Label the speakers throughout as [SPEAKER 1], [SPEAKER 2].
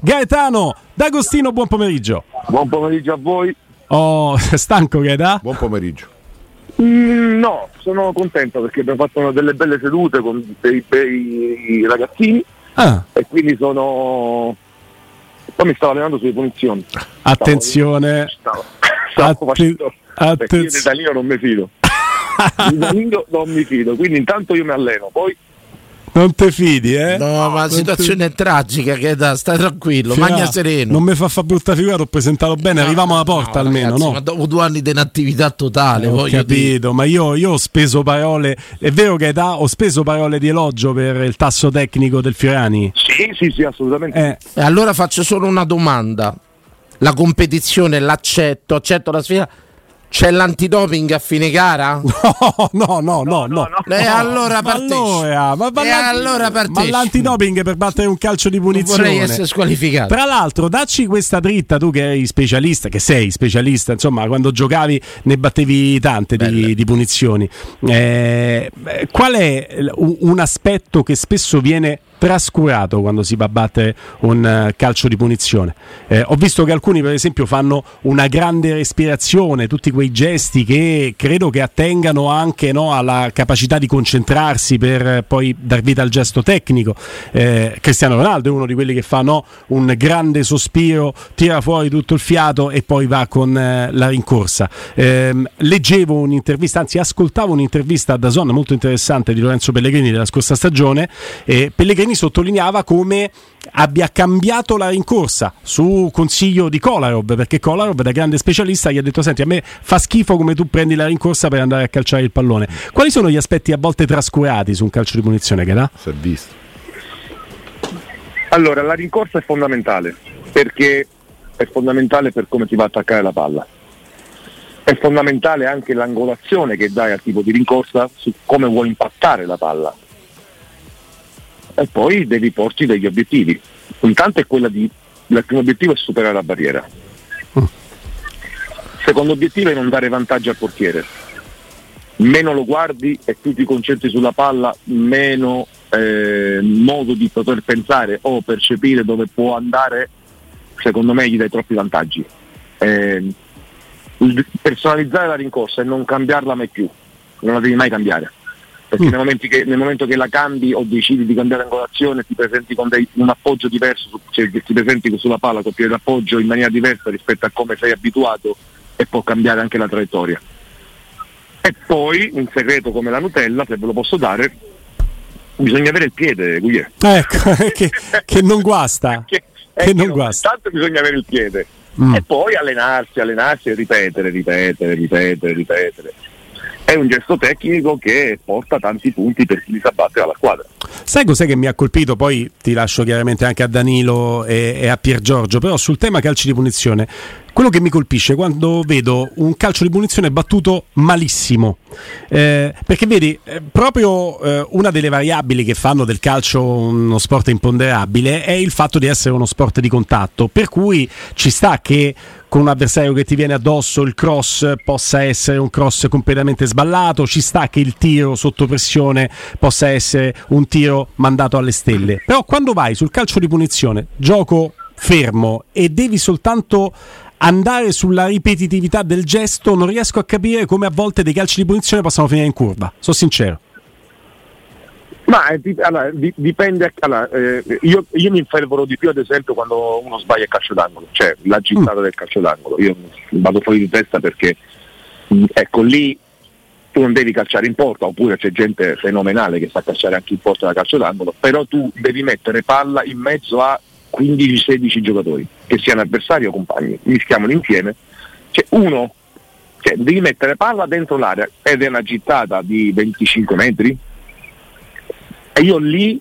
[SPEAKER 1] Gaetano D'Agostino, buon pomeriggio.
[SPEAKER 2] Buon pomeriggio a voi.
[SPEAKER 1] Oh, stanco Gaetano?
[SPEAKER 3] Buon pomeriggio.
[SPEAKER 2] Mm, no, sono contento perché abbiamo fatto delle belle sedute con dei bei ragazzini
[SPEAKER 1] Ah,
[SPEAKER 2] e quindi sono... Poi mi stavo allenando sulle punizioni.
[SPEAKER 1] attenzione.
[SPEAKER 2] Stavo, stavo
[SPEAKER 1] Atte-
[SPEAKER 2] facendo... Perché io di
[SPEAKER 1] attenz-
[SPEAKER 2] Danilo non mi fido. Di Danilo non mi fido, quindi intanto io mi alleno, poi
[SPEAKER 1] Non te fidi, eh?
[SPEAKER 4] No, ma la situazione è tragica, che da, stai tranquillo,
[SPEAKER 1] Fila,
[SPEAKER 4] magna sereno.
[SPEAKER 1] Non mi fa fa brutta figura, ti ho presentato bene, arriviamo alla porta
[SPEAKER 4] No,
[SPEAKER 1] almeno,
[SPEAKER 4] ragazzi,
[SPEAKER 1] no?
[SPEAKER 4] Ma dopo due anni di inattività totale,
[SPEAKER 1] Ho
[SPEAKER 4] voglio dire.
[SPEAKER 1] capito, ma io, io ho speso parole. È vero che da, ho speso parole di elogio per il tasso tecnico del Fiorani?
[SPEAKER 2] sì, sì, sì, assolutamente.
[SPEAKER 1] Eh,
[SPEAKER 4] E allora faccio solo una domanda. La competizione l'accetto, accetto la sfida. C'è l'antidoping a fine gara?
[SPEAKER 1] no, no, no, no, no.
[SPEAKER 4] E allora
[SPEAKER 1] Ma
[SPEAKER 4] partecipo.
[SPEAKER 1] allora, ma, ma
[SPEAKER 4] E allora
[SPEAKER 1] ma
[SPEAKER 4] partecipo.
[SPEAKER 1] l'antidoping per battere un calcio di punizione.
[SPEAKER 4] Vorrei essere squalificato.
[SPEAKER 1] Tra l'altro, dacci questa dritta, tu che eri specialista, che sei specialista, insomma, quando giocavi ne battevi tante di, di punizioni. Eh, qual è un aspetto che spesso viene trascurato quando si va a battere un eh, calcio di punizione? Eh, ho visto che alcuni, per esempio, fanno una grande respirazione, tutti quei gesti che credo che attengano anche no, alla capacità di concentrarsi per eh, poi dar vita al gesto tecnico. Eh, Cristiano Ronaldo è uno di quelli che fa no, un grande sospiro, tira fuori tutto il fiato e poi va con eh, la rincorsa. Ehm, leggevo un'intervista, anzi ascoltavo un'intervista a Dazon molto interessante di Lorenzo Pellegrini della scorsa stagione e Pellegrini sottolineava come abbia cambiato la rincorsa su consiglio di Kolarov perché Kolarov da grande specialista gli ha detto senti a me fa schifo come tu prendi la rincorsa per andare a calciare il pallone quali sono gli aspetti a volte trascurati su un calcio di punizione che dà?
[SPEAKER 3] Si è visto.
[SPEAKER 2] Allora, la rincorsa è fondamentale perché è fondamentale per come ti va a attaccare la palla. È fondamentale anche l'angolazione che dai al tipo di rincorsa su come vuoi impattare la palla. E poi devi porti degli obiettivi. Intanto è quella di. Il primo obiettivo è superare la barriera. Il secondo obiettivo è non dare vantaggio al portiere. Meno lo guardi e più ti concentri sulla palla, meno eh, modo di poter pensare o percepire dove può andare, secondo me gli dai troppi vantaggi. Eh, personalizzare la rincorsa e non cambiarla mai più, non la devi mai cambiare. Perché nel, momento che, nel momento che la cambi o decidi di cambiare angolazione ti presenti con dei- un appoggio diverso, cioè ti presenti sulla palla con piede d'appoggio in maniera diversa rispetto a come sei abituato e può cambiare anche la traiettoria. E poi un segreto come la Nutella, se ve lo posso dare, bisogna avere il piede, Guglielmo.
[SPEAKER 1] ecco che, che non guasta
[SPEAKER 2] Che,
[SPEAKER 1] che non guasta
[SPEAKER 2] Tanto bisogna avere il piede.
[SPEAKER 1] Mm.
[SPEAKER 2] E poi allenarsi, allenarsi e ripetere, ripetere, ripetere, ripetere. È un gesto tecnico che porta tanti punti per chi li sa battere alla squadra.
[SPEAKER 1] Sai cos'è che mi ha colpito? Poi ti lascio chiaramente anche a Danilo e, e a Pier Giorgio, però sul tema calci di punizione, quello che mi colpisce quando vedo un calcio di punizione battuto malissimo, eh, perché vedi, eh, proprio eh, una delle variabili che fanno del calcio uno sport imponderabile è il fatto di essere uno sport di contatto, per cui ci sta che con un avversario che ti viene addosso il cross possa essere un cross completamente sballato, ci sta che il tiro sotto pressione possa essere un tiro mandato alle stelle. Però quando vai sul calcio di punizione, gioco fermo e devi soltanto andare sulla ripetitività del gesto, non riesco a capire come a volte dei calci di punizione possano finire in curva. Sono sincero.
[SPEAKER 2] Ma eh, allora, di- dipende, allora, eh, io, io mi infervoro di più ad esempio quando uno sbaglia il calcio d'angolo, cioè la gittata del calcio d'angolo, io vado fuori di testa perché mh, ecco lì tu non devi calciare in porta, oppure c'è gente fenomenale che sa calciare anche in porta da calcio d'angolo, però tu devi mettere palla in mezzo a 15-16 giocatori, che siano avversari o compagni, mischiamoli insieme, c'è uno, cioè, devi mettere palla dentro l'area ed è una gittata di 25 metri, e io lì,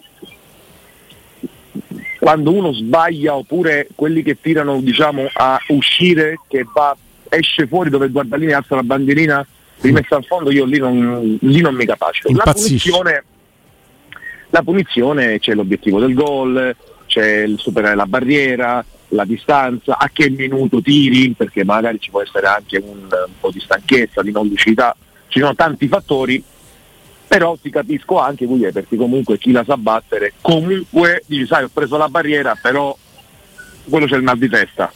[SPEAKER 2] quando uno sbaglia, oppure quelli che tirano diciamo, a uscire, che va, esce fuori dove il guardalini alza la bandierina rimessa al fondo, io lì non, lì non mi capacito. La punizione, la punizione c'è l'obiettivo del gol, c'è il superare la barriera, la distanza, a che minuto tiri, perché magari ci può essere anche un, un po' di stanchezza, di non lucidità, ci sono tanti fattori però ti capisco anche Guglielmo perché comunque chi la sa battere comunque dici sai ho preso la barriera però quello c'è il mal di testa,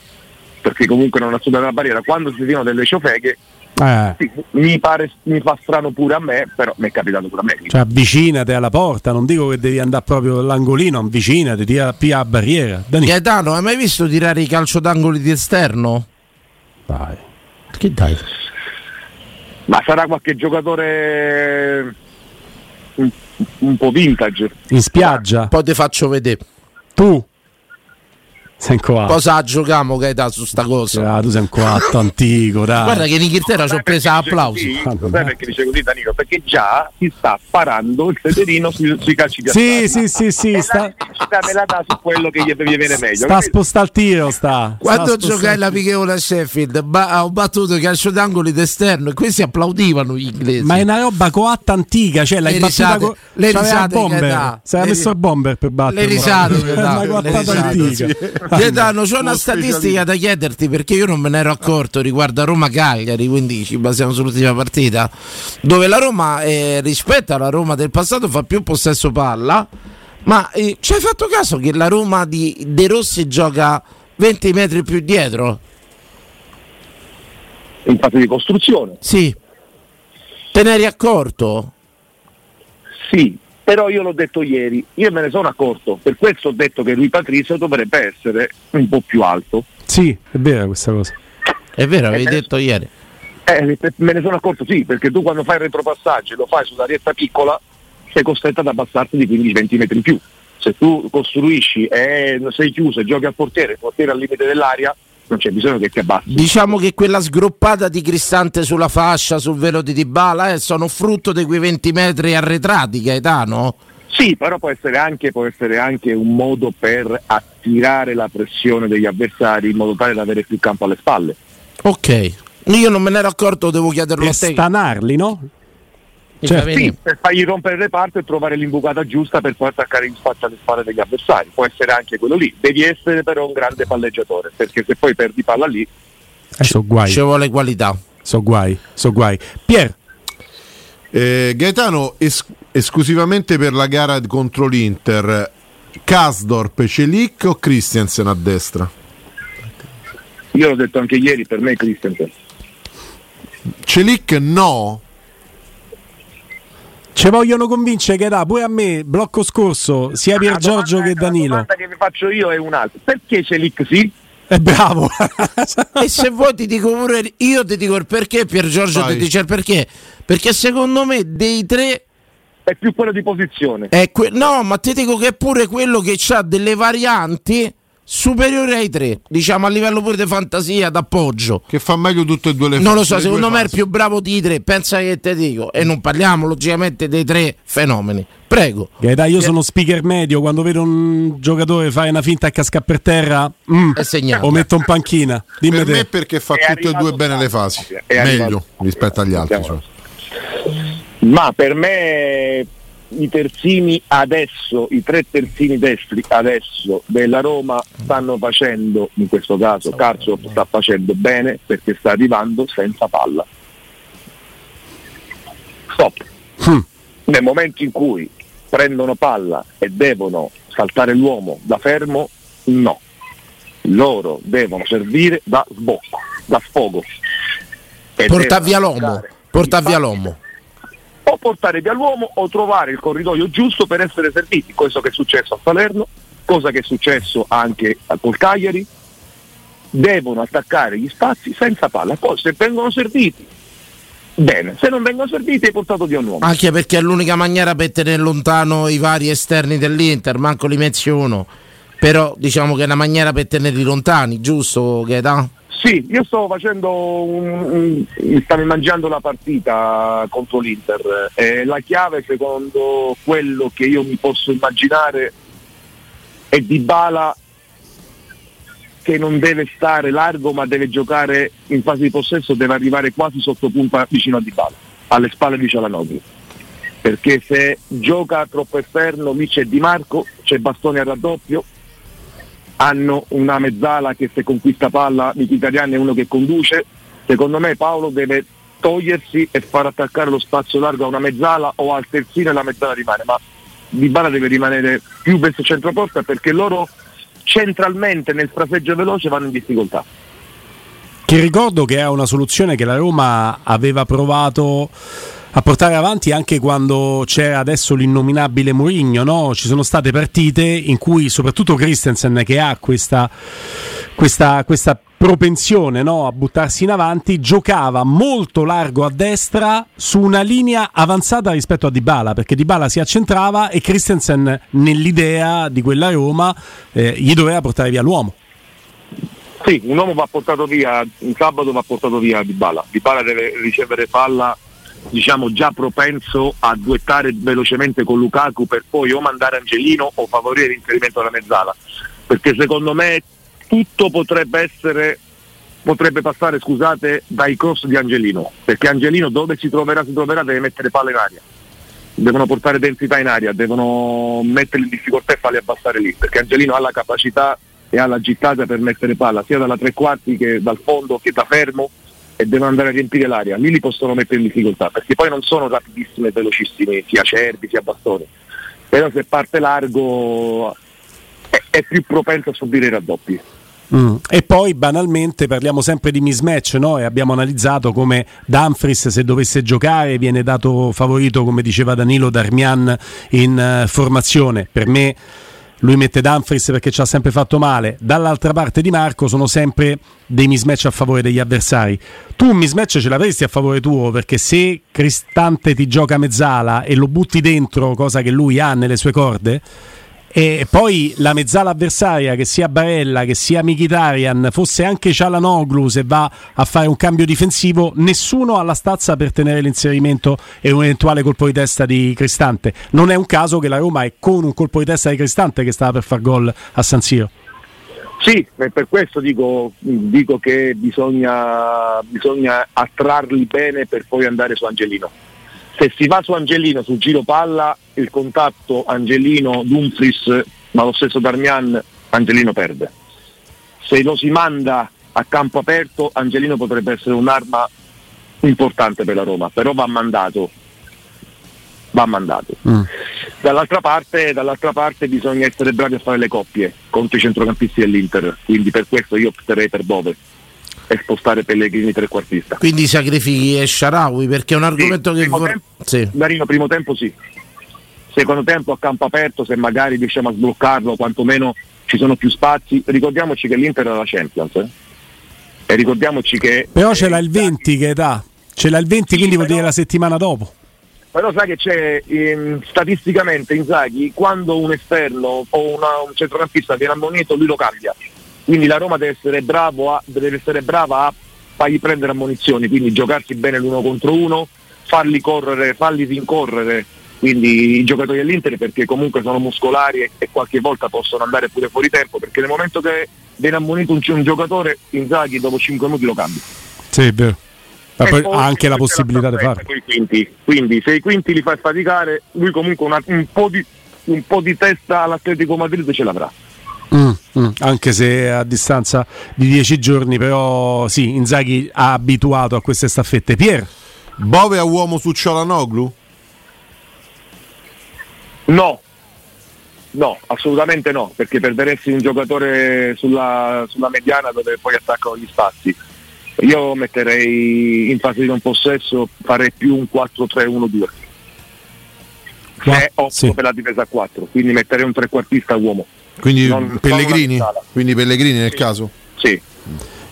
[SPEAKER 2] perché comunque non ha superato la barriera, quando si tirano delle ciofeghe
[SPEAKER 1] Eh.
[SPEAKER 2] sì, mi, pare, mi fa strano pure a me, però mi è capitato pure a me.
[SPEAKER 1] Cioè, avvicinati alla porta, non dico che devi andare proprio all'angolino, avvicinati, tira pia la barriera.
[SPEAKER 4] Gaetano, hai mai visto tirare i calcio d'angoli di esterno?
[SPEAKER 1] Dai.
[SPEAKER 4] Che dai?
[SPEAKER 2] Ma sarà qualche giocatore un, un po' vintage.
[SPEAKER 1] In spiaggia,
[SPEAKER 4] Poi ti faccio vedere.
[SPEAKER 1] tu sei un coatto.
[SPEAKER 4] Cosa giochiamo Gaetano su sta cosa?
[SPEAKER 1] Ah, tu sei un coatto antico, dai.
[SPEAKER 4] Guarda che in Inghilterra ci ho presa
[SPEAKER 2] dice
[SPEAKER 4] applausi.
[SPEAKER 2] così? Sai perché dice così Danilo? Perché già si sta sparando il federino sui, sui calci di
[SPEAKER 1] Sì, sì, sì, sì, sta,
[SPEAKER 2] sta me la dà su quello che gli viene meglio.
[SPEAKER 1] sta a spostare il tiro, sta.
[SPEAKER 4] Quando
[SPEAKER 1] Sta a
[SPEAKER 4] giocai la. Pichevole a Sheffield, ba- ho battuto calcio d'angoli d'esterno e questi applaudivano gli inglesi.
[SPEAKER 1] Ma è una roba coatta antica, cioè l'hai
[SPEAKER 4] Le
[SPEAKER 1] battuta
[SPEAKER 4] risate-
[SPEAKER 1] co-
[SPEAKER 4] le risate
[SPEAKER 1] bomber.
[SPEAKER 4] Le
[SPEAKER 1] messo il bomber per battere.
[SPEAKER 4] le risate
[SPEAKER 1] una coattata antica.
[SPEAKER 4] Gaetano, c'è una statistica da chiederti perché io non me ne ero accorto riguardo a Roma-Cagliari, quindi ci basiamo sull'ultima partita, dove la Roma eh, rispetto alla Roma del passato fa più possesso palla, ma eh, ci hai fatto caso che la Roma di De Rossi gioca 20 metri più dietro?
[SPEAKER 2] In fase di costruzione,
[SPEAKER 4] Sì. Te ne eri accorto?
[SPEAKER 2] sì. Però io l'ho detto ieri, io me ne sono accorto, per questo ho detto che lui Patrizio dovrebbe essere un po' più alto.
[SPEAKER 1] Sì, è vera questa cosa.
[SPEAKER 4] È vero, avevi
[SPEAKER 2] Eh,
[SPEAKER 4] detto ieri.
[SPEAKER 2] Eh, me ne sono accorto sì, perché tu quando fai il retropassaggio e lo fai sulla rietta piccola, sei costretto ad abbassarti di 15-20 metri in più. Se tu costruisci e sei chiuso e giochi al portiere, il portiere al limite dell'aria, non c'è bisogno che ti abbassi.
[SPEAKER 4] Diciamo che quella sgroppata di Cristante sulla fascia, sul velo di Dybala, eh, sono frutto di quei 20 metri arretrati, Gaetano?
[SPEAKER 2] Sì, però può essere, anche, può essere anche un modo per attirare la pressione degli avversari in modo tale da avere più campo alle spalle.
[SPEAKER 4] Ok. Io non me ne ero accorto, devo chiederlo
[SPEAKER 1] Per
[SPEAKER 4] a te.
[SPEAKER 1] stanarli, no? Certo.
[SPEAKER 2] Sì, per fargli rompere il reparto e trovare l'imbucata giusta per poi attaccare in faccia alle spalle degli avversari. Può essere anche quello lì. Devi essere però un grande palleggiatore, perché se poi perdi palla lì,
[SPEAKER 1] Eh, so guai,
[SPEAKER 4] Ci vuole qualità.
[SPEAKER 1] so guai, so guai. Pier,
[SPEAKER 3] Eh, Gaetano, es- esclusivamente per la gara contro l'Inter, Kasdorp, Celic o Christiansen a destra?
[SPEAKER 2] io l'ho detto anche ieri, per me è Christensen.
[SPEAKER 3] Celic no?
[SPEAKER 1] Ci vogliono convincere che da pure a me, blocco scorso, sia Pier
[SPEAKER 2] La
[SPEAKER 1] Giorgio che Danilo.
[SPEAKER 2] La domanda che vi faccio io è un'altra. Perché Celic sì?
[SPEAKER 1] È bravo.
[SPEAKER 4] E se vuoi ti dico pure, io ti dico il perché, Pier Giorgio
[SPEAKER 3] Vai.
[SPEAKER 4] ti dice il perché. Perché secondo me dei tre
[SPEAKER 2] È più quello di posizione.
[SPEAKER 4] è que- no, ma ti dico che è pure quello che ha delle varianti superiori ai tre, diciamo a livello pure di fantasia, d'appoggio.
[SPEAKER 3] Che fa meglio tutte e due le
[SPEAKER 4] Non lo so, secondo me è il
[SPEAKER 3] fasi.
[SPEAKER 4] più bravo di tre, pensa che te dico. E non parliamo logicamente dei tre fenomeni. Prego.
[SPEAKER 1] Gaetà, io sono speaker medio, quando vedo un giocatore fare una finta a cascare per terra, mm, o metto in panchina. Dimmi
[SPEAKER 3] Per me
[SPEAKER 1] te.
[SPEAKER 3] perché fa
[SPEAKER 2] È
[SPEAKER 3] tutte e due bene le fasi. Meglio rispetto agli altri. Cioè.
[SPEAKER 2] Ma per me i terzini adesso, i tre terzini destri adesso della Roma stanno facendo, in questo caso Carzo sta facendo bene perché sta arrivando senza palla. Stop.
[SPEAKER 1] Mm.
[SPEAKER 2] Nel momento in cui prendono palla e devono saltare l'uomo da fermo, no. Loro devono servire da sbocco, da sfogo. E
[SPEAKER 4] Porta via l'uomo. Porta via l'uomo.
[SPEAKER 2] O portare via l'uomo o trovare il corridoio giusto per essere serviti, questo che è successo a Salerno, cosa che è successo anche col Cagliari, devono attaccare gli spazi senza palla, poi se vengono serviti, bene, se non vengono serviti hai portato via un uomo.
[SPEAKER 4] Anche perché è l'unica maniera per tenere lontano i vari esterni dell'Inter, manco li menziono. Però diciamo che è una maniera per tenerli lontani, giusto Gaetano?
[SPEAKER 2] Sì, io sto facendo un, un- mi stanno mangiando la partita contro l'Inter e la chiave secondo quello che io mi posso immaginare è di Bala che non deve stare largo ma deve giocare in fase di possesso, deve arrivare quasi sotto punta vicino a Dybala, alle spalle di Cialanoglu. Perché se gioca troppo esterno lì c'è Di Marco, c'è Bastoni al raddoppio, hanno una mezzala che se conquista palla Mkhitaryan è uno che conduce secondo me Paolo deve togliersi e far attaccare lo spazio largo a una mezzala o al terzino e la mezzala rimane ma Dybala deve rimanere più verso centroporta perché loro centralmente nel fraseggio veloce vanno in difficoltà.
[SPEAKER 1] Che ricordo che è una soluzione che la Roma aveva provato a portare avanti anche quando c'era adesso l'innominabile Mourinho, no? Ci sono state partite in cui soprattutto Christensen che ha questa, questa, questa propensione no? a buttarsi in avanti, giocava molto largo a destra su una linea avanzata rispetto a Dybala, perché Dybala si accentrava e Christensen nell'idea di quella Roma eh, gli doveva portare via l'uomo.
[SPEAKER 2] Sì, un uomo va portato via, un sabato va portato via Dybala. Dybala deve ricevere palla diciamo già propenso a duettare velocemente con Lukaku per poi o mandare Angelino o favorire l'inserimento della mezzala. Perché secondo me tutto potrebbe essere potrebbe passare, scusate, dai cross di Angelino, perché Angelino dove si troverà si troverà deve mettere palle in aria. Devono portare densità in aria, devono metterli in difficoltà e farli abbassare lì, perché Angelino ha la capacità e ha la gittata per mettere palla sia dalla tre quarti che dal fondo che da fermo e devono andare a riempire l'aria, lì li possono mettere in difficoltà, perché poi non sono rapidissimi e velocissimi, sia cervi sia bastoni. Però se parte largo è, è più propenso a subire i raddoppi.
[SPEAKER 1] Mm. E poi banalmente parliamo sempre di mismatch no? e abbiamo analizzato come Dumfries se dovesse giocare viene dato favorito come diceva Danilo Darmian in uh, formazione. Per me lui mette Dumfries perché ci ha sempre fatto male. Dall'altra parte di Marco sono sempre dei mismatch a favore degli avversari. Tu un mismatch ce l'avresti a favore tuo perché se Cristante ti gioca mezzala e lo butti dentro, cosa che lui ha nelle sue corde, e poi la mezzala avversaria, che sia Barella, che sia Mkhitaryan, fosse anche Cialanoglu se va a fare un cambio difensivo, nessuno ha la stazza per tenere l'inserimento e un eventuale colpo di testa di Cristante. Non è un caso che la Roma è con un colpo di testa di Cristante che stava per far gol a San Siro.
[SPEAKER 2] Sì, per questo dico, dico che bisogna, bisogna attrarli bene per poi andare su Angelino se si va su Angelino sul giro palla il contatto Angelino Dumfries ma lo stesso Darmian Angelino perde. Se lo si manda a campo aperto Angelino potrebbe essere un'arma importante per la Roma però va mandato. Va mandato. Mm. dall'altra, parte, dall'altra parte bisogna essere bravi a fare le coppie contro i centrocampisti dell'Inter. Quindi per questo io opterei per Bove e spostare Pellegrini trequartista.
[SPEAKER 4] Quindi sacrifichi e Sharawi perché è un argomento
[SPEAKER 2] sì,
[SPEAKER 4] che...
[SPEAKER 2] Vor- tempo, sì. Marino, primo tempo sì. Secondo tempo a campo aperto, se magari riusciamo a sbloccarlo, quantomeno ci sono più spazi. Ricordiamoci che l'Inter è la Champions. Eh? E ricordiamoci che...
[SPEAKER 1] Però ce l'ha il 20 che età. Ce l'ha il 20, sì, quindi vuol dire la settimana dopo.
[SPEAKER 2] Però sai che c'è ehm, statisticamente Inzaghi quando un esterno o una, un centrocampista viene ammonito lui lo cambia quindi la Roma deve essere, a, deve essere brava a fargli prendere ammonizioni, quindi giocarsi bene l'uno contro uno, farli correre, farli rincorrere quindi i giocatori dell'Inter perché comunque sono muscolari e, e, qualche volta possono andare pure fuori tempo perché nel momento che viene ammonito un, un giocatore Inzaghi dopo 5 minuti lo cambia.
[SPEAKER 1] Sì è vero. Ha anche la possibilità di farlo
[SPEAKER 2] quindi se i quinti li fai faticare lui comunque una, un, po di, un po' di testa all'Atletico Madrid ce l'avrà
[SPEAKER 1] Mm, mm, anche se a distanza di dieci giorni, però sì, Inzaghi ha abituato a queste staffette. Pier?
[SPEAKER 3] Bove a uomo su Cialanoglu?
[SPEAKER 2] No, no, assolutamente no, perché perderesti un giocatore sulla, sulla mediana dove poi attaccano gli spazi. Io metterei in fase di non possesso, farei più un 4-3-1-2. Se opto sì. per la difesa a 4, quindi metterei un trequartista uomo.
[SPEAKER 3] Quindi non, Pellegrini? Non Quindi Pellegrini nel
[SPEAKER 2] sì.
[SPEAKER 3] caso?
[SPEAKER 2] Sì.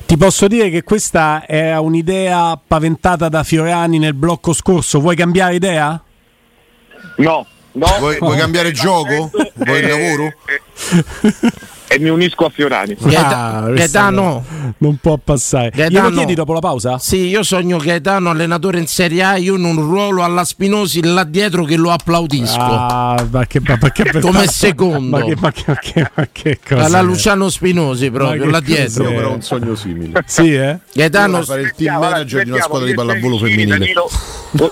[SPEAKER 1] Ti posso dire che questa è un'idea paventata da Fiorani nel blocco scorso. Vuoi cambiare idea?
[SPEAKER 2] No, no.
[SPEAKER 3] Vuoi, vuoi cambiare gioco? Vuoi il lavoro?
[SPEAKER 2] E mi unisco a Fiorani.
[SPEAKER 4] Ah, Gaetano
[SPEAKER 1] non può passare. Gaetano, Glielo chiedi dopo la pausa?
[SPEAKER 4] Sì, io sogno Gaetano allenatore in Serie A, io in un ruolo alla Spinosi là dietro che lo applaudisco.
[SPEAKER 1] Ah, ma che, ma perché,
[SPEAKER 4] Come secondo.
[SPEAKER 1] Ma che, ma che, ma che, ma che cosa?
[SPEAKER 4] Alla Luciano Spinosi proprio, là dietro.
[SPEAKER 3] Io però un sogno simile.
[SPEAKER 1] sì, eh?
[SPEAKER 4] Gaetano
[SPEAKER 3] fare il team manager di una squadra di pallavolo femminile.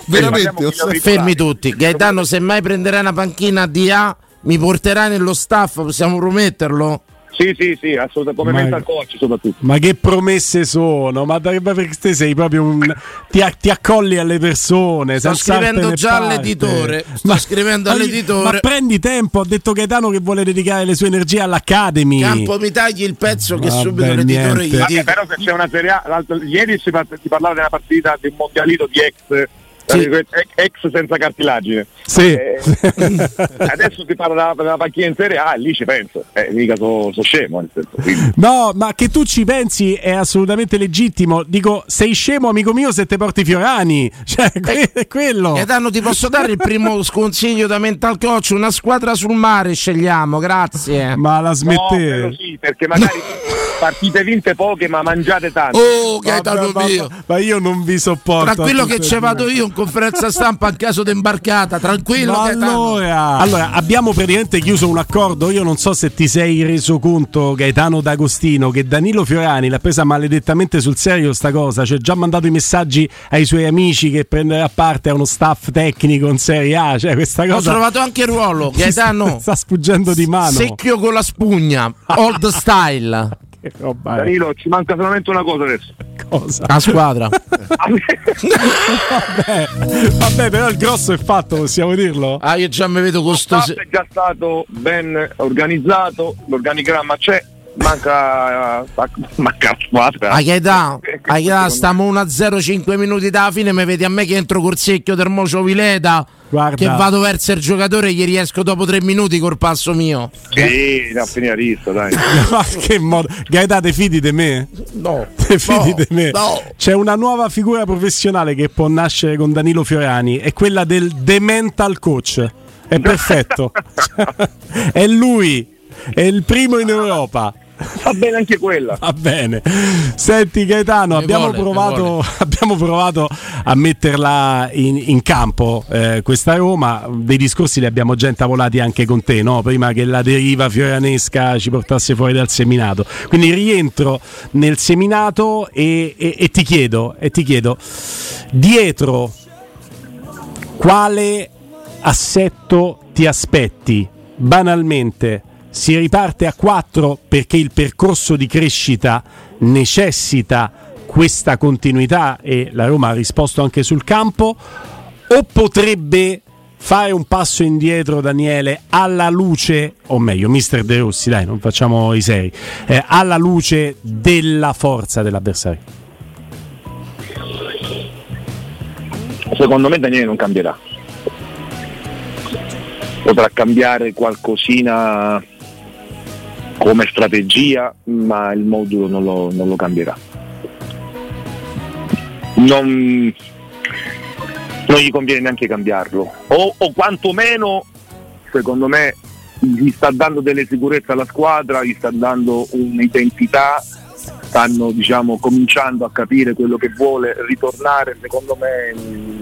[SPEAKER 3] Veramente,
[SPEAKER 4] fermi tutti. Gaetano, se mai prenderai una panchina di A mi porterai nello staff, possiamo prometterlo?
[SPEAKER 2] Sì, sì, sì, assolutamente, come
[SPEAKER 1] Ma-
[SPEAKER 2] mental coach soprattutto.
[SPEAKER 1] Ma che promesse sono? Ma da- perché te sei proprio un. Ti, ti accolli alle persone.
[SPEAKER 4] Sto scrivendo già
[SPEAKER 1] parte.
[SPEAKER 4] all'editore, sto scrivendo
[SPEAKER 1] ma-
[SPEAKER 4] all'editore.
[SPEAKER 1] Ma prendi tempo. Ha detto Gaetano che vuole dedicare le sue energie all'Academy.
[SPEAKER 4] Campo mi tagli il pezzo che
[SPEAKER 1] Vabbè,
[SPEAKER 4] subito l'editore gli
[SPEAKER 1] niente.
[SPEAKER 2] Vabbè,
[SPEAKER 4] dico.
[SPEAKER 2] però se c'è una Serie A, ieri si, par- si parlava della partita di un mondialito di ex,
[SPEAKER 4] Sì.
[SPEAKER 2] eh, ex, senza cartilagine.
[SPEAKER 1] Sì.
[SPEAKER 2] Eh, adesso si parla della, della panchina in Serie A e lì ci penso, eh, mica so, so scemo. Nel senso.
[SPEAKER 1] No, ma che tu ci pensi è assolutamente legittimo. Dico, sei scemo, amico mio, se te porti Fiorani. Cioè, que- è quello.
[SPEAKER 4] Gaetano, ti posso dare il primo sconsiglio da mental coach? Una squadra sul mare scegliamo, grazie.
[SPEAKER 1] Ma la
[SPEAKER 2] No,
[SPEAKER 1] smettete.
[SPEAKER 2] quello sì, perché magari partite vinte poche ma mangiate tante.
[SPEAKER 4] Oh,
[SPEAKER 1] Vabbè,
[SPEAKER 4] Gaetano
[SPEAKER 1] ma-
[SPEAKER 4] mio.
[SPEAKER 1] ma io non vi sopporto.
[SPEAKER 4] Tranquillo
[SPEAKER 1] a
[SPEAKER 4] che ci vado io in conferenza stampa in caso di imbarcata. Tranquillo,
[SPEAKER 1] Ma
[SPEAKER 4] Gaetano.
[SPEAKER 1] allora, allora, abbiamo praticamente chiuso un accordo. Io non so se ti sei reso conto, Gaetano D'Agostino, che Danilo Fiorani l'ha presa maledettamente sul serio sta cosa. Cioè, già mandato i messaggi ai suoi amici che prenderà parte a uno staff tecnico in Serie A. Cioè, questa
[SPEAKER 4] Ho
[SPEAKER 1] cosa
[SPEAKER 4] trovato anche il ruolo,
[SPEAKER 1] sta,
[SPEAKER 4] Gaetano.
[SPEAKER 1] sta sfuggendo di mano.
[SPEAKER 4] Secchio con la spugna, old style.
[SPEAKER 1] Che roba è?
[SPEAKER 2] Danilo, ci manca solamente una cosa adesso.
[SPEAKER 1] Cosa?
[SPEAKER 4] A squadra.
[SPEAKER 1] Vabbè, vabbè, però il grosso è fatto, possiamo dirlo?
[SPEAKER 4] Ah, io già mi vedo con sto.
[SPEAKER 2] Staff è già stato ben organizzato, l'organigramma c'è, manca, manca squadra.
[SPEAKER 4] A Gaetano, a Gaetano, stiamo 1-0, 5 minuti dalla fine, mi vedi a me che entro col secchio del Mocio Vileta,
[SPEAKER 1] Guarda.
[SPEAKER 4] che vado verso il giocatore e gli riesco dopo 3 minuti col passo mio.
[SPEAKER 2] Sì, no, finire a rischio, dai.
[SPEAKER 1] Ma che modo? Gaetano, te fidi di me?
[SPEAKER 4] No.
[SPEAKER 1] Te fidi di me?
[SPEAKER 4] no.
[SPEAKER 1] C'è una nuova figura professionale che può nascere con Danilo Fiorani, è quella del The Mental Coach. È perfetto. è lui, è il primo in Europa.
[SPEAKER 2] Va bene anche quella.
[SPEAKER 1] Va bene. Senti Gaetano, abbiamo,
[SPEAKER 4] vuole,
[SPEAKER 1] provato, abbiamo provato a metterla in, in campo eh, questa Roma, dei discorsi li abbiamo già intavolati anche con te, no? prima che la deriva fioranesca ci portasse fuori dal seminato. Quindi rientro nel seminato e, e- e ti chiedo, e ti chiedo, dietro quale assetto ti aspetti? Banalmente, si riparte a 4 perché il percorso di crescita necessita questa continuità e la Roma ha risposto anche sul campo o potrebbe fare un passo indietro Daniele alla luce o meglio mister De Rossi dai non facciamo i seri eh, alla luce della forza dell'avversario
[SPEAKER 2] Secondo me Daniele non cambierà. Potrà cambiare qualcosina come strategia, ma il modulo non lo, non lo cambierà. Non, non gli conviene neanche cambiarlo. O, o quantomeno, secondo me, gli sta dando delle sicurezze alla squadra, gli sta dando un'identità, stanno diciamo, cominciando a capire quello che vuole ritornare, secondo me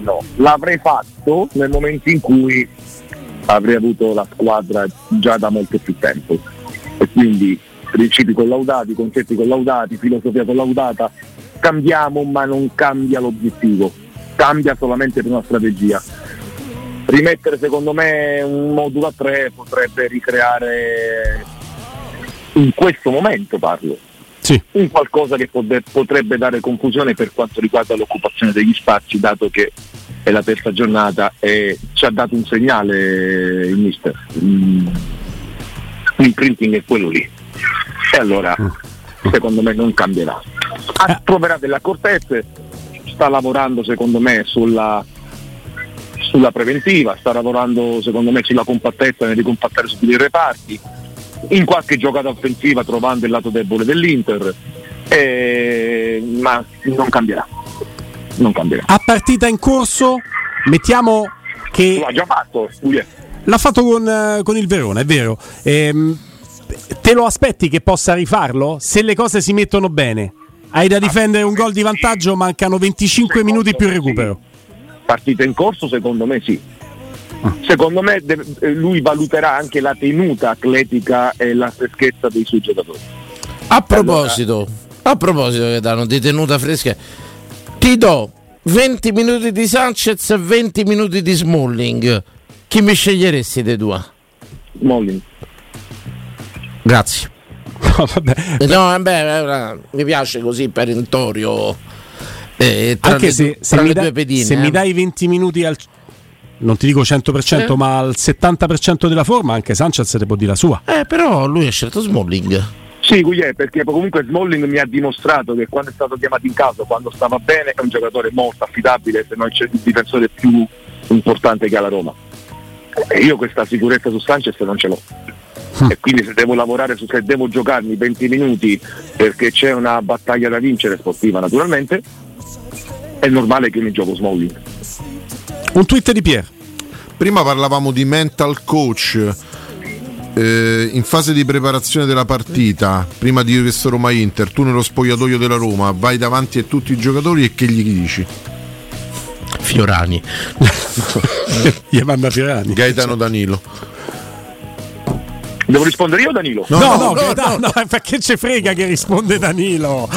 [SPEAKER 2] no. L'avrei fatto nel momento in cui avrei avuto la squadra già da molto più tempo. E quindi principi collaudati, concetti collaudati, filosofia collaudata, cambiamo ma non cambia l'obiettivo, cambia solamente per una strategia. Rimettere secondo me un modulo a 3 potrebbe ricreare in questo momento parlo
[SPEAKER 1] sì
[SPEAKER 2] un qualcosa che potrebbe dare confusione per quanto riguarda l'occupazione degli spazi, dato che è la terza giornata e ci ha dato un segnale il mister. Mm, L'imprinting è quello lì. E allora secondo me non cambierà. Ah, Troverà delle accortezze, sta lavorando secondo me sulla, sulla preventiva, sta lavorando secondo me sulla compattezza nel ricompattare su tutti i reparti, in qualche giocata offensiva trovando il lato debole dell'Inter, eh, ma non cambierà. Non cambierà.
[SPEAKER 1] a partita in corso mettiamo che
[SPEAKER 2] Lo ha già fatto, è-
[SPEAKER 1] L'ha fatto con, eh, con il Verona, è vero. Ehm, te lo aspetti che possa rifarlo? Se le cose si mettono bene. Hai da difendere un gol di vantaggio, mancano 25 minuti più recupero.
[SPEAKER 2] partita in corso secondo me sì. Secondo me eh, lui valuterà anche la tenuta atletica e la freschezza dei suoi giocatori.
[SPEAKER 4] A proposito, a proposito che danno di tenuta fresca, ti do 20 minuti di Sanchez e 20 minuti di Smalling. Chi mi sceglieresti dei due?
[SPEAKER 2] Molin.
[SPEAKER 4] Grazie.
[SPEAKER 1] No, vabbè.
[SPEAKER 4] No, vabbè, eh, mi piace così perentorio. Eh, tra
[SPEAKER 1] Anche
[SPEAKER 4] le,
[SPEAKER 1] se, se mi
[SPEAKER 4] due pedine.
[SPEAKER 1] se
[SPEAKER 4] eh.
[SPEAKER 1] mi dai 20 minuti al non ti dico 100%,
[SPEAKER 4] Eh.
[SPEAKER 1] ma al 70% della forma anche Sanchez te può dire la sua.
[SPEAKER 4] Eh, però lui ha scelto Smalling.
[SPEAKER 2] Sì, Gugliè, perché comunque Smalling mi ha dimostrato che quando è stato chiamato in casa, quando stava bene, è un giocatore molto affidabile, se non c'è il difensore più importante che ha la Roma. Io questa sicurezza su Sanchez non ce l'ho. E quindi se devo lavorare su se devo giocarmi 20 minuti perché c'è una battaglia da vincere sportiva naturalmente, è normale che mi gioco Smalling.
[SPEAKER 1] Un tweet di Pier.
[SPEAKER 3] Prima parlavamo di mental coach. eh, in fase di preparazione della partita, prima di questo Roma Inter, tu nello spogliatoio della Roma vai davanti a tutti i giocatori e che gli dici?
[SPEAKER 4] Fiorani.
[SPEAKER 1] Gli manda Fiorani.
[SPEAKER 3] Gaetano Danilo.
[SPEAKER 2] Devo rispondere io o Danilo?
[SPEAKER 1] No, no,
[SPEAKER 3] no,
[SPEAKER 1] Gaetano, no, perché ci frega che risponde Danilo?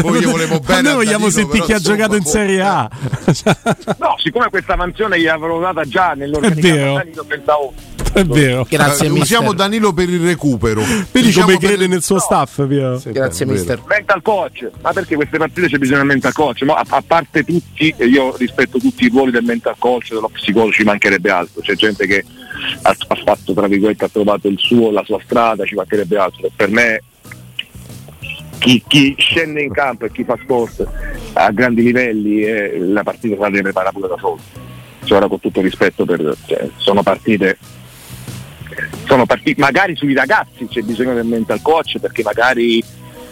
[SPEAKER 3] Poi io volevo bene
[SPEAKER 1] noi vogliamo sentire chi ha giocato in
[SPEAKER 3] boh,
[SPEAKER 1] Serie A.
[SPEAKER 2] No, siccome questa mansione gli avrò data già nell'organizzazione. Danilo pensavo
[SPEAKER 1] È vero.
[SPEAKER 4] Grazie,
[SPEAKER 3] Eh,
[SPEAKER 4] mister.
[SPEAKER 3] usiamo Danilo per il recupero.
[SPEAKER 1] Vedi
[SPEAKER 3] Diciamo
[SPEAKER 1] come
[SPEAKER 3] per-
[SPEAKER 1] crede nel suo staff, Piero.
[SPEAKER 4] Grazie, mister.
[SPEAKER 2] mental coach, ma perché queste partite c'è bisogno del mental coach? Ma a, a parte tutti, e io rispetto tutti i ruoli del mental coach, dello psicologo, ci mancherebbe altro, c'è gente che ha, ha fatto, tra virgolette, ha trovato il suo, la sua strada, ci mancherebbe altro. Per me chi, chi scende in campo e chi fa sport a grandi livelli eh, la partita la deve preparare pure da solo. Cioè, ora con tutto rispetto per cioè, sono partite sono partiti, magari sui ragazzi c'è bisogno del mental coach perché magari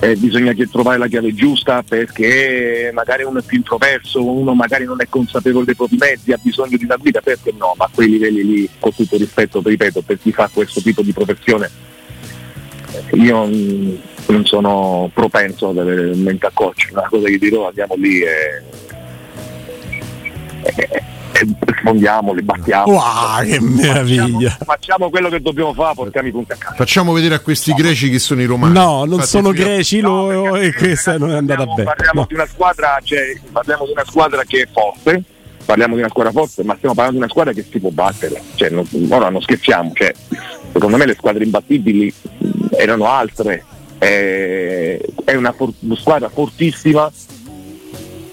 [SPEAKER 2] eh, bisogna che- trovare la chiave giusta perché magari uno è più introverso, uno magari non è consapevole dei propri mezzi, ha bisogno di una guida, perché no? Ma a quei livelli lì, con tutto rispetto, ripeto, per chi fa questo tipo di professione, eh, io mm, non sono propenso ad avere il mental coach, una cosa che dirò, andiamo lì e, e, e rispondiamo, li battiamo.
[SPEAKER 1] Wow, che meraviglia.
[SPEAKER 2] Facciamo, facciamo quello che dobbiamo fare, portiamo i punti a casa.
[SPEAKER 3] Facciamo vedere a questi greci che sono i romani.
[SPEAKER 1] No, non
[SPEAKER 3] Infatti,
[SPEAKER 1] sono greci
[SPEAKER 2] No,
[SPEAKER 1] lo- e questa non è andata
[SPEAKER 2] parliamo,
[SPEAKER 1] bene.
[SPEAKER 2] Parliamo
[SPEAKER 1] No.
[SPEAKER 2] di una squadra, cioè, parliamo di una squadra che è forte, parliamo di una squadra forte, ma stiamo parlando di una squadra che si può battere. Cioè, non- ora non scherziamo, cioè, secondo me le squadre imbattibili erano altre. Eh, è una for- squadra fortissima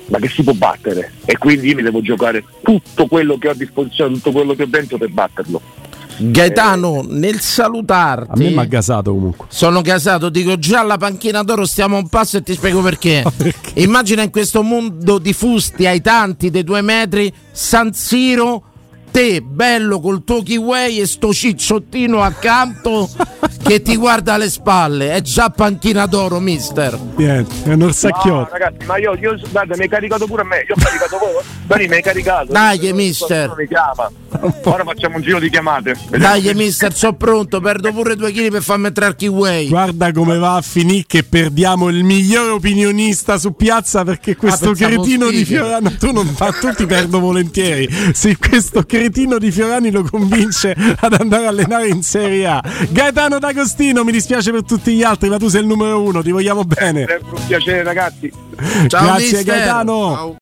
[SPEAKER 2] ma che si può battere e quindi io mi devo giocare tutto quello che ho a disposizione, tutto quello che ho dentro per batterlo.
[SPEAKER 4] Gaetano, nel salutarti.
[SPEAKER 1] A me mi ha gasato comunque.
[SPEAKER 4] Sono casato, dico già alla panchina d'oro stiamo a un passo e ti spiego perché.
[SPEAKER 1] perché?
[SPEAKER 4] Immagina in questo mondo di fusti ai tanti dei due metri, San Siro, te bello col tuo kiwi e sto cicciottino accanto che ti guarda alle spalle. È già panchina d'oro, mister.
[SPEAKER 1] Niente, è un
[SPEAKER 2] No,
[SPEAKER 1] orsacchiotto.
[SPEAKER 2] ragazzi, ma io, io guarda, mi hai caricato pure a me, io ho caricato voi, Dani mi hai caricato.
[SPEAKER 4] Dai,
[SPEAKER 2] Qualcuno
[SPEAKER 4] mister.
[SPEAKER 2] Mi chiama. Ora facciamo un giro di chiamate.
[SPEAKER 4] Dai, mister, sono pronto, perdo pure due chili per farmi entrare il kiwi.
[SPEAKER 1] Guarda come va a finire che perdiamo il miglior opinionista su piazza perché questo
[SPEAKER 4] pensavo
[SPEAKER 1] cretino di. Fiorani tu non fa tu ti perdo volentieri se questo cretino di Fiorani lo convince ad andare a allenare in Serie A Gaetano D'Agostino mi dispiace per tutti gli altri ma tu sei il numero uno ti vogliamo bene
[SPEAKER 2] Sempre un piacere ragazzi.
[SPEAKER 4] Ciao,
[SPEAKER 1] grazie
[SPEAKER 4] mister.
[SPEAKER 1] Gaetano
[SPEAKER 3] Ciao.